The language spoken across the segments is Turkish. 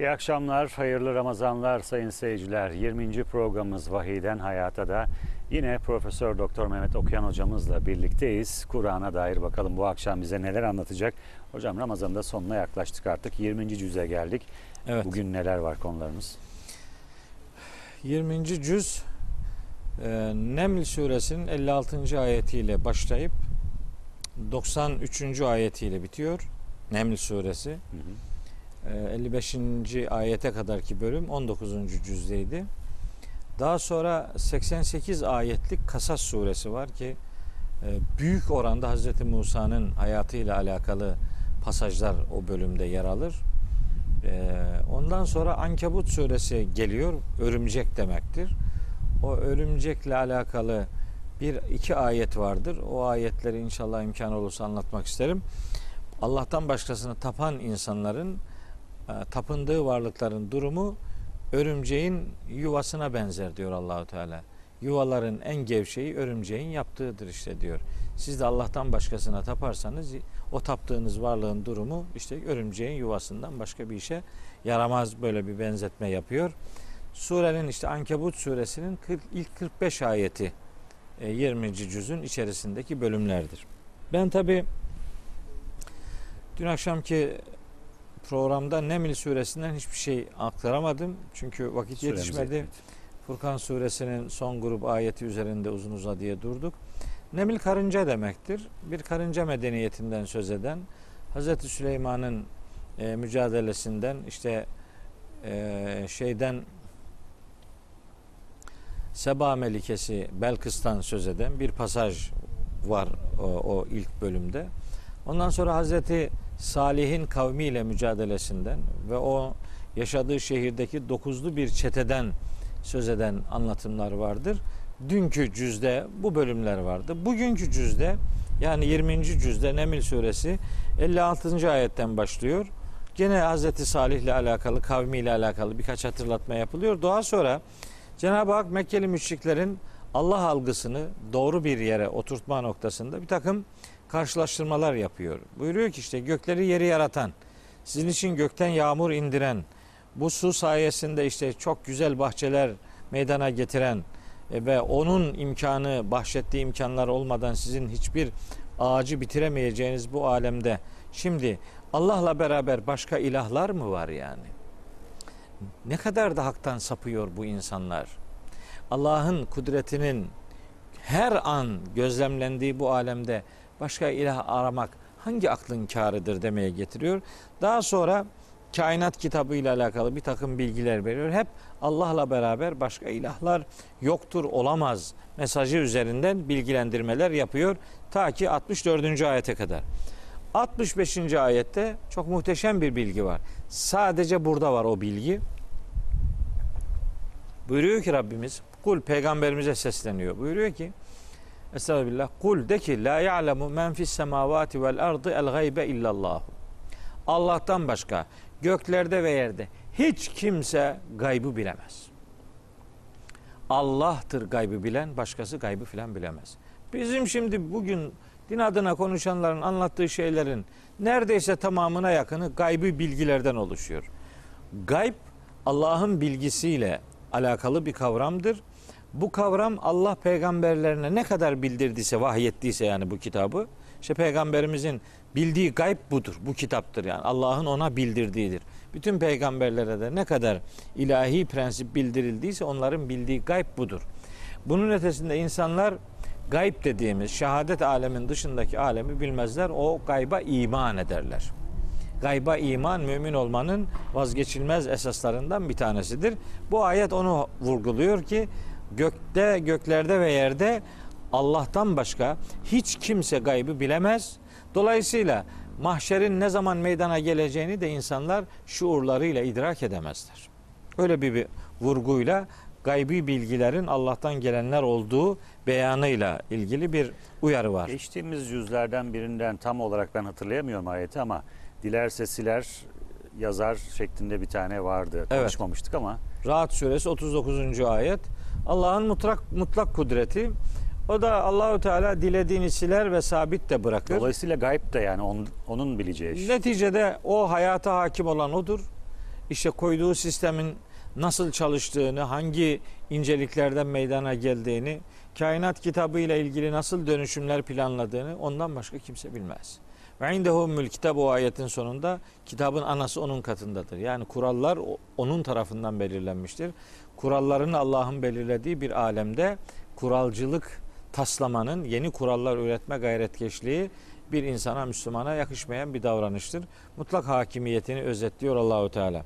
İyi akşamlar, hayırlı Ramazanlar sayın seyirciler. 20. programımız Vahiyden Hayata da yine Profesör Doktor Mehmet Okuyan hocamızla birlikteyiz. Kur'an'a dair bakalım bu akşam bize neler anlatacak. Hocam Ramazan'ın da sonuna yaklaştık artık. 20. cüze geldik. Evet. Bugün neler var konularımız? 20. cüz e, Neml suresinin 56. ayetiyle başlayıp 93. ayetiyle bitiyor. Neml suresi. Hı hı. E, 55. ayete kadarki bölüm 19. cüzdeydi. Daha sonra 88 ayetlik Kasas suresi var ki e, büyük oranda Hz. Musa'nın hayatıyla alakalı pasajlar o bölümde yer alır. E, Ondan sonra Ankebut suresi geliyor. Örümcek demektir. O örümcekle alakalı bir iki ayet vardır. O ayetleri inşallah imkan olursa anlatmak isterim. Allah'tan başkasını tapan insanların tapındığı varlıkların durumu örümceğin yuvasına benzer diyor Allahu Teala. Yuvaların en gevşeği örümceğin yaptığıdır işte diyor. Siz de Allah'tan başkasına taparsanız o taptığınız varlığın durumu işte örümceğin yuvasından başka bir işe yaramaz böyle bir benzetme yapıyor. Surenin işte Ankebut suresinin 40, ilk 45 ayeti e, 20. cüzün içerisindeki bölümlerdir. Ben tabi dün akşamki programda Neml suresinden hiçbir şey aktaramadım. Çünkü vakit Süremiz yetişmedi. yetmedi. Furkan suresinin son grup ayeti üzerinde uzun uzadıya durduk. Nemil karınca demektir. Bir karınca medeniyetinden söz eden Hz. Süleyman'ın e, mücadelesinden işte e, şeyden Seba Melikesi Belkıs'tan söz eden bir pasaj var o, o ilk bölümde. Ondan sonra Hazreti Salih'in kavmiyle mücadelesinden ve o yaşadığı şehirdeki dokuzlu bir çeteden söz eden anlatımlar vardır. Dünkü cüzde bu bölümler vardı. Bugünkü cüzde yani 20. cüzde Nemil suresi 56. ayetten başlıyor. Gene Hazreti Salih ile alakalı, kavmiyle alakalı birkaç hatırlatma yapılıyor. Daha sonra Cenab-ı Hak Mekkeli müşriklerin Allah algısını doğru bir yere oturtma noktasında bir takım karşılaştırmalar yapıyor. Buyuruyor ki işte gökleri yeri yaratan, sizin için gökten yağmur indiren, bu su sayesinde işte çok güzel bahçeler meydana getiren e, ve onun imkanı, bahşettiği imkanlar olmadan sizin hiçbir ağacı bitiremeyeceğiniz bu alemde şimdi Allah'la beraber başka ilahlar mı var yani? Ne kadar da haktan sapıyor bu insanlar. Allah'ın kudretinin her an gözlemlendiği bu alemde başka ilah aramak hangi aklın kârıdır demeye getiriyor. Daha sonra kainat kitabı ile alakalı bir takım bilgiler veriyor. Hep Allah'la beraber başka ilahlar yoktur, olamaz mesajı üzerinden bilgilendirmeler yapıyor. Ta ki 64. ayete kadar. 65. ayette çok muhteşem bir bilgi var. Sadece burada var o bilgi. Buyuruyor ki Rabbimiz, kul peygamberimize sesleniyor. Buyuruyor ki, Estağfirullah. Kul de ki la ya'lemu men fis semavati vel ardı el gaybe illallah. Allah'tan başka göklerde ve yerde hiç kimse gaybı bilemez. Allah'tır gaybı bilen, başkası gaybı filan bilemez. Bizim şimdi bugün din adına konuşanların anlattığı şeylerin neredeyse tamamına yakını gaybı bilgilerden oluşuyor. Gayb Allah'ın bilgisiyle alakalı bir kavramdır. Bu kavram Allah peygamberlerine ne kadar bildirdiyse, vahyettiyse yani bu kitabı, işte peygamberimizin bildiği gayb budur. Bu kitaptır yani. Allah'ın ona bildirdiğidir. Bütün peygamberlere de ne kadar ilahi prensip bildirildiyse onların bildiği gayb budur. Bunun ötesinde insanlar gayb dediğimiz şehadet alemin dışındaki alemi bilmezler. O gayba iman ederler. Gayba iman mümin olmanın vazgeçilmez esaslarından bir tanesidir. Bu ayet onu vurguluyor ki gökte, göklerde ve yerde Allah'tan başka hiç kimse gaybı bilemez. Dolayısıyla mahşerin ne zaman meydana geleceğini de insanlar şuurlarıyla idrak edemezler. Öyle bir, bir vurguyla gaybi bilgilerin Allah'tan gelenler olduğu beyanıyla ilgili bir uyarı var. Geçtiğimiz yüzlerden birinden tam olarak ben hatırlayamıyorum ayeti ama dilerse siler yazar şeklinde bir tane vardı. Evet. Konuşmamıştık ama Rahat suresi 39. ayet. Allah'ın mutlak mutlak kudreti. O da Allahu Teala dilediğini siler ve sabit de bırakır. dolayısıyla gayb de yani onun, onun bileceği iş. Neticede o hayata hakim olan odur. işte koyduğu sistemin nasıl çalıştığını, hangi inceliklerden meydana geldiğini, kainat kitabı ile ilgili nasıl dönüşümler planladığını ondan başka kimse bilmez. Ve indehumul kitap o ayetin sonunda kitabın anası onun katındadır. Yani kurallar onun tarafından belirlenmiştir. Kuralların Allah'ın belirlediği bir alemde kuralcılık taslamanın, yeni kurallar üretme gayretkeşliği bir insana, Müslümana yakışmayan bir davranıştır. Mutlak hakimiyetini özetliyor Allahu Teala.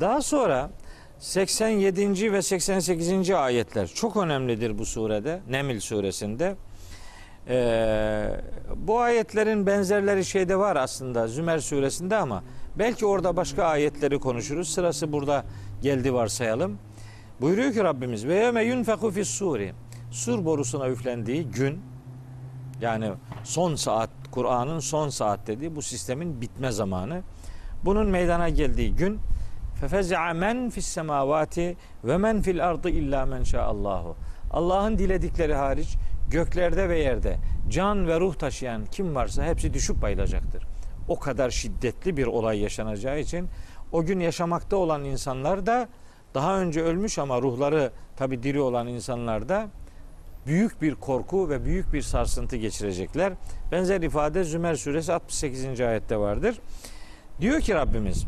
Daha sonra 87. ve 88. ayetler çok önemlidir bu surede, Neml suresinde. Ee, bu ayetlerin benzerleri şeyde var aslında Zümer suresinde ama belki orada başka ayetleri konuşuruz. Sırası burada geldi varsayalım. Buyuruyor ki Rabbimiz ve yevme yunfeku fis suri. Sur borusuna üflendiği gün yani son saat Kur'an'ın son saat dediği bu sistemin bitme zamanı. Bunun meydana geldiği gün fefez'a men fis semavati ve men fil ardı illa men Allahu. Allah'ın diledikleri hariç göklerde ve yerde can ve ruh taşıyan kim varsa hepsi düşüp bayılacaktır. O kadar şiddetli bir olay yaşanacağı için o gün yaşamakta olan insanlar da daha önce ölmüş ama ruhları tabi diri olan insanlar da büyük bir korku ve büyük bir sarsıntı geçirecekler. Benzer ifade Zümer suresi 68. ayette vardır. Diyor ki Rabbimiz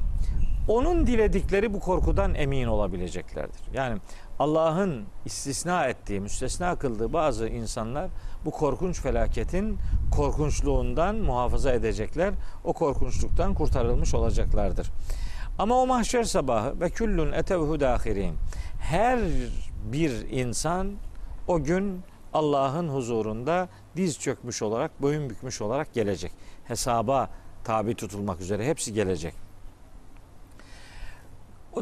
onun diledikleri bu korkudan emin olabileceklerdir. Yani Allah'ın istisna ettiği, müstesna kıldığı bazı insanlar bu korkunç felaketin korkunçluğundan muhafaza edecekler. O korkunçluktan kurtarılmış olacaklardır. Ama o mahşer sabahı ve küllün etevhu dahirin. Her bir insan o gün Allah'ın huzurunda diz çökmüş olarak, boyun bükmüş olarak gelecek. Hesaba tabi tutulmak üzere hepsi gelecek.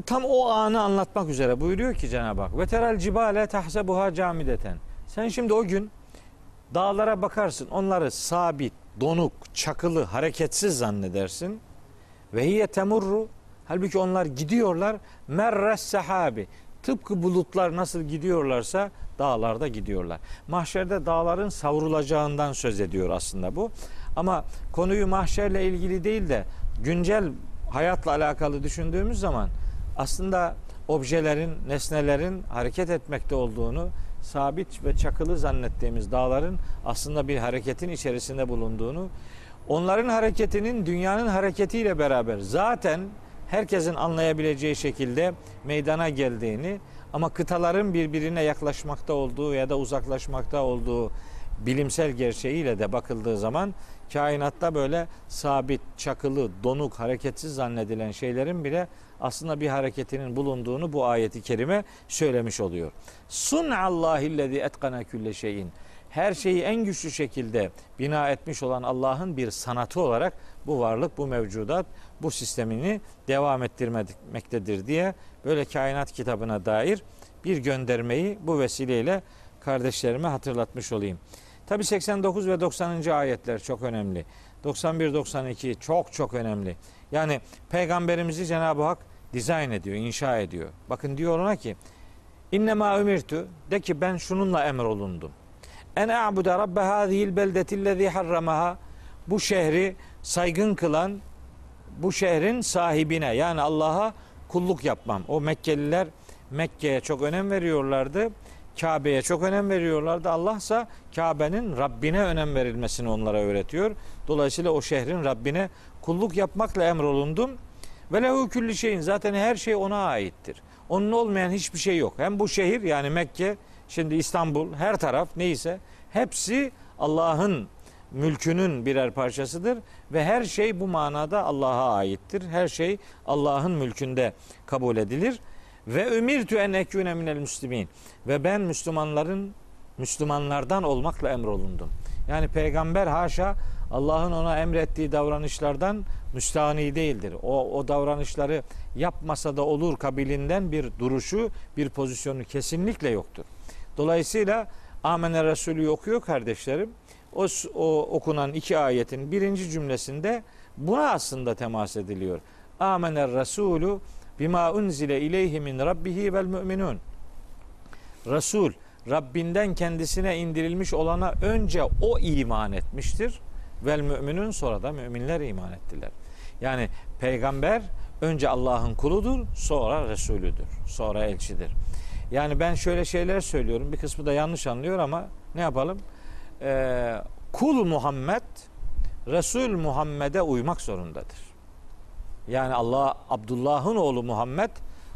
Tam o anı anlatmak üzere buyuruyor ki Cenab-ı Hak. Ve terel cibale tahsebuha camideten. Sen şimdi o gün dağlara bakarsın. Onları sabit, donuk, çakılı, hareketsiz zannedersin. Ve hiye temurru. Halbuki onlar gidiyorlar. Merres sahabi. Tıpkı bulutlar nasıl gidiyorlarsa dağlarda gidiyorlar. Mahşerde dağların savrulacağından söz ediyor aslında bu. Ama konuyu mahşerle ilgili değil de güncel hayatla alakalı düşündüğümüz zaman aslında objelerin, nesnelerin hareket etmekte olduğunu, sabit ve çakılı zannettiğimiz dağların aslında bir hareketin içerisinde bulunduğunu, onların hareketinin dünyanın hareketiyle beraber zaten herkesin anlayabileceği şekilde meydana geldiğini ama kıtaların birbirine yaklaşmakta olduğu ya da uzaklaşmakta olduğu bilimsel gerçeğiyle de bakıldığı zaman kainatta böyle sabit, çakılı, donuk, hareketsiz zannedilen şeylerin bile aslında bir hareketinin bulunduğunu bu ayeti kerime söylemiş oluyor. Sun'allahillezî etkana külle şeyin. Her şeyi en güçlü şekilde bina etmiş olan Allah'ın bir sanatı olarak bu varlık, bu mevcudat, bu sistemini devam ettirmektedir diye böyle kainat kitabına dair bir göndermeyi bu vesileyle kardeşlerime hatırlatmış olayım. Tabi 89 ve 90. ayetler çok önemli. 91-92 çok çok önemli. Yani peygamberimizi Cenab-ı Hak dizayn ediyor, inşa ediyor. Bakın diyor ona ki İnnemâ ümirtü de ki ben şununla emrolundum. En a'bude rabbe hâzihil beldetillezî harramaha bu şehri saygın kılan bu şehrin sahibine yani Allah'a kulluk yapmam. O Mekkeliler Mekke'ye çok önem veriyorlardı. Kabe'ye çok önem veriyorlardı. Allah ise Kabe'nin Rabbine önem verilmesini onlara öğretiyor. Dolayısıyla o şehrin Rabbine kulluk yapmakla emrolundum. Ve lehu külli şeyin zaten her şey ona aittir. Onun olmayan hiçbir şey yok. Hem bu şehir yani Mekke, şimdi İstanbul, her taraf neyse hepsi Allah'ın mülkünün birer parçasıdır ve her şey bu manada Allah'a aittir. Her şey Allah'ın mülkünde kabul edilir. Ve ümirtü en ekûne minel müslimin. Ve ben Müslümanların Müslümanlardan olmakla emrolundum. Yani peygamber haşa Allah'ın ona emrettiği davranışlardan müstahni değildir. O, o davranışları yapmasa da olur kabilinden bir duruşu, bir pozisyonu kesinlikle yoktur. Dolayısıyla Amene Resulü okuyor kardeşlerim. O, o okunan iki ayetin birinci cümlesinde buna aslında temas ediliyor. Amener Resulü bima unzile ileyhi min rabbihi vel müminun. Resul Rabbinden kendisine indirilmiş olana önce o iman etmiştir. Vel müminun sonra da müminler iman ettiler. Yani peygamber önce Allah'ın kuludur, sonra Resulüdür, sonra elçidir. Yani ben şöyle şeyler söylüyorum, bir kısmı da yanlış anlıyor ama ne yapalım? Ee, kul Muhammed, Resul Muhammed'e uymak zorundadır. Yani Allah Abdullah'ın oğlu Muhammed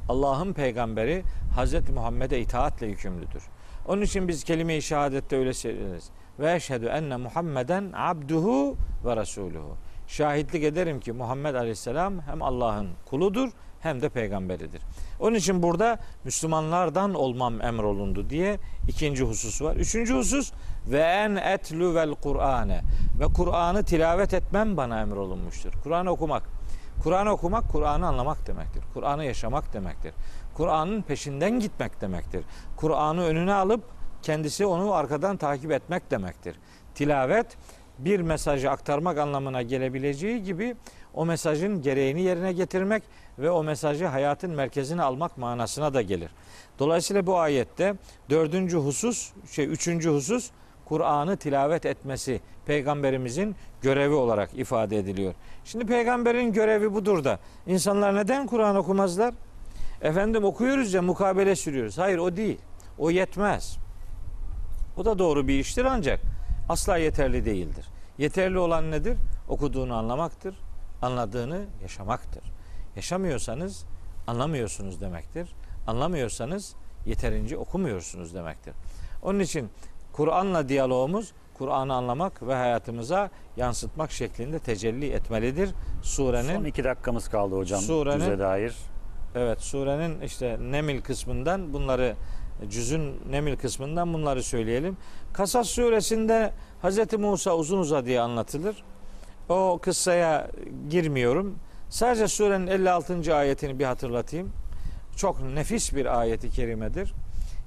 Allah'ın peygamberi Hazreti Muhammed'e itaatle yükümlüdür. Onun için biz kelime-i şehadette öyle söyleriz. Ve eşhedü enne Muhammeden abduhu ve resuluhu. Şahitlik ederim ki Muhammed Aleyhisselam hem Allah'ın kuludur hem de peygamberidir. Onun için burada Müslümanlardan olmam emrolundu diye ikinci husus var. Üçüncü husus ve en etlu vel Kur'ane ve Kur'an'ı tilavet etmem bana emrolunmuştur. Kur'an okumak. Kur'an okumak Kur'an'ı anlamak demektir. Kur'an'ı yaşamak demektir. Kur'an'ın peşinden gitmek demektir. Kur'an'ı önüne alıp kendisi onu arkadan takip etmek demektir. Tilavet bir mesajı aktarmak anlamına gelebileceği gibi o mesajın gereğini yerine getirmek ve o mesajı hayatın merkezine almak manasına da gelir. Dolayısıyla bu ayette dördüncü husus, şey üçüncü husus Kur'an'ı tilavet etmesi peygamberimizin görevi olarak ifade ediliyor. Şimdi peygamberin görevi budur da insanlar neden Kur'an okumazlar? Efendim okuyoruz ya mukabele sürüyoruz. Hayır o değil. O yetmez. O da doğru bir iştir ancak asla yeterli değildir. Yeterli olan nedir? Okuduğunu anlamaktır. Anladığını yaşamaktır. Yaşamıyorsanız anlamıyorsunuz demektir. Anlamıyorsanız yeterince okumuyorsunuz demektir. Onun için Kur'an'la diyalogumuz Kur'an'ı anlamak ve hayatımıza yansıtmak şeklinde tecelli etmelidir. Surenin Son iki dakikamız kaldı hocam Surenin- düze dair. Evet surenin işte Nemil kısmından bunları cüzün Nemil kısmından bunları söyleyelim. Kasas suresinde Hz. Musa uzun uzadıya anlatılır. O kıssaya girmiyorum. Sadece surenin 56. ayetini bir hatırlatayım. Çok nefis bir ayeti kerimedir.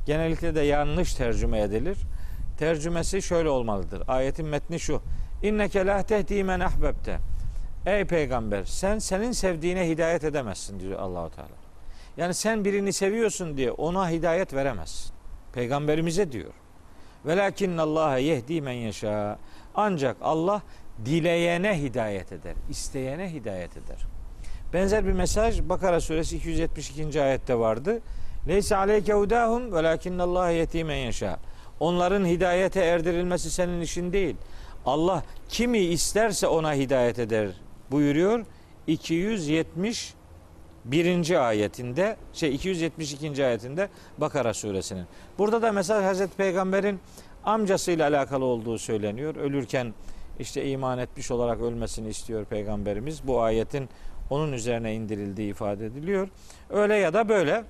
Genellikle de yanlış tercüme edilir. Tercümesi şöyle olmalıdır. Ayetin metni şu. İnneke la tehdi men ahbebte. Ey peygamber sen senin sevdiğine hidayet edemezsin diyor Allahu Teala. Yani sen birini seviyorsun diye ona hidayet veremezsin. Peygamberimize diyor. Velakin Allah yehdi men yeşâ. Ancak Allah dileyene hidayet eder. isteyene hidayet eder. Benzer bir mesaj Bakara suresi 272. ayette vardı. Leysa aleyke hudahum velakin Allah yehdi men yeşâ. Onların hidayete erdirilmesi senin işin değil. Allah kimi isterse ona hidayet eder buyuruyor. 270 birinci ayetinde şey 272. ayetinde Bakara suresinin. Burada da mesela Hazreti Peygamber'in amcasıyla alakalı olduğu söyleniyor. Ölürken işte iman etmiş olarak ölmesini istiyor Peygamberimiz. Bu ayetin onun üzerine indirildiği ifade ediliyor. Öyle ya da böyle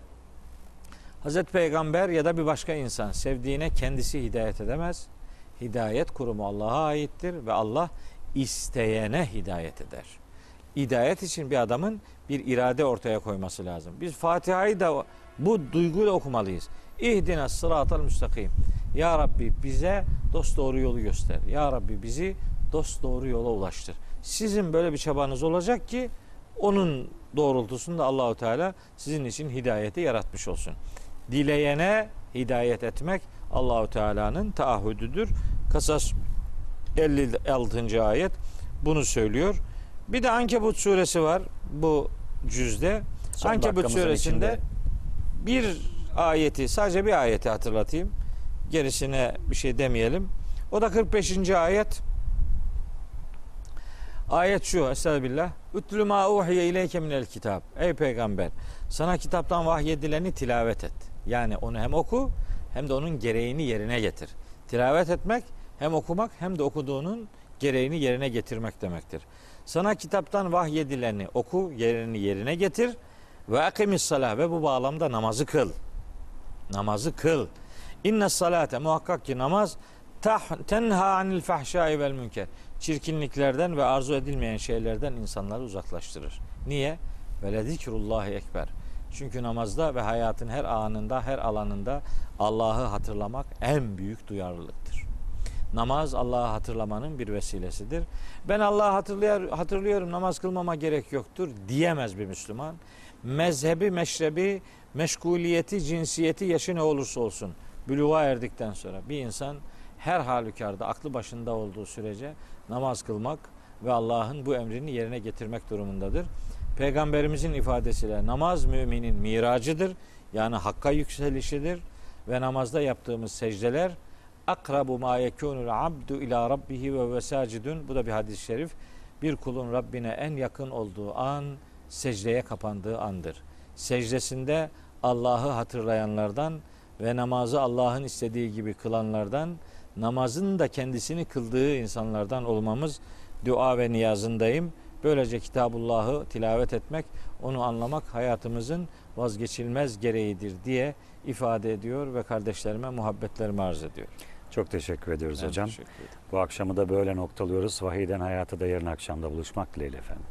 Hazreti Peygamber ya da bir başka insan sevdiğine kendisi hidayet edemez. Hidayet kurumu Allah'a aittir ve Allah isteyene hidayet eder. Hidayet için bir adamın bir irade ortaya koyması lazım. Biz Fatiha'yı da bu duyguyla okumalıyız. İhdina sıratal müstakim. Ya Rabbi bize dost doğru yolu göster. Ya Rabbi bizi dost doğru yola ulaştır. Sizin böyle bir çabanız olacak ki onun doğrultusunda Allahu Teala sizin için hidayeti yaratmış olsun. Dileyene hidayet etmek Allahu Teala'nın taahhüdüdür. Kasas 56. ayet bunu söylüyor. Bir de Ankebut suresi var bu cüzde. Son Ankebut suresinde içinde. bir ayeti sadece bir ayeti hatırlatayım. Gerisine bir şey demeyelim. O da 45. ayet. Ayet şu Estağfirullah. Ütlü ma uhiye ileyke minel kitab. Ey peygamber sana kitaptan vahyedileni tilavet et. Yani onu hem oku hem de onun gereğini yerine getir. Tilavet etmek hem okumak hem de okuduğunun gereğini yerine getirmek demektir. Sana kitaptan vahyedileni oku, yerini yerine getir ve akimis salah ve bu bağlamda namazı kıl. Namazı kıl. İnne salate muhakkak ki namaz tenha anil fahşai vel münker. Çirkinliklerden ve arzu edilmeyen şeylerden insanları uzaklaştırır. Niye? Ve zikrullahi ekber. Çünkü namazda ve hayatın her anında, her alanında Allah'ı hatırlamak en büyük duyarlılıktır. Namaz Allah'ı hatırlamanın bir vesilesidir. Ben Allah'ı hatırlıyor, hatırlıyorum namaz kılmama gerek yoktur diyemez bir Müslüman. Mezhebi, meşrebi, meşguliyeti, cinsiyeti, yaşı ne olursa olsun bülüğa erdikten sonra bir insan her halükarda aklı başında olduğu sürece namaz kılmak ve Allah'ın bu emrini yerine getirmek durumundadır. Peygamberimizin ifadesiyle namaz müminin miracıdır. Yani hakka yükselişidir ve namazda yaptığımız secdeler akrabu ma yekunul abdu ila rabbihi ve vesacidun. Bu da bir hadis-i şerif. Bir kulun Rabbine en yakın olduğu an secdeye kapandığı andır. Secdesinde Allah'ı hatırlayanlardan ve namazı Allah'ın istediği gibi kılanlardan, namazın da kendisini kıldığı insanlardan olmamız dua ve niyazındayım. Böylece Kitabullah'ı tilavet etmek, onu anlamak hayatımızın vazgeçilmez gereğidir diye ifade ediyor ve kardeşlerime muhabbetlerimi arz ediyor. Çok teşekkür ediyoruz Ben hocam. teşekkür ederim. Bu akşamı da böyle noktalıyoruz. Vahiden Hayata da yarın akşamda buluşmak dileğiyle efendim.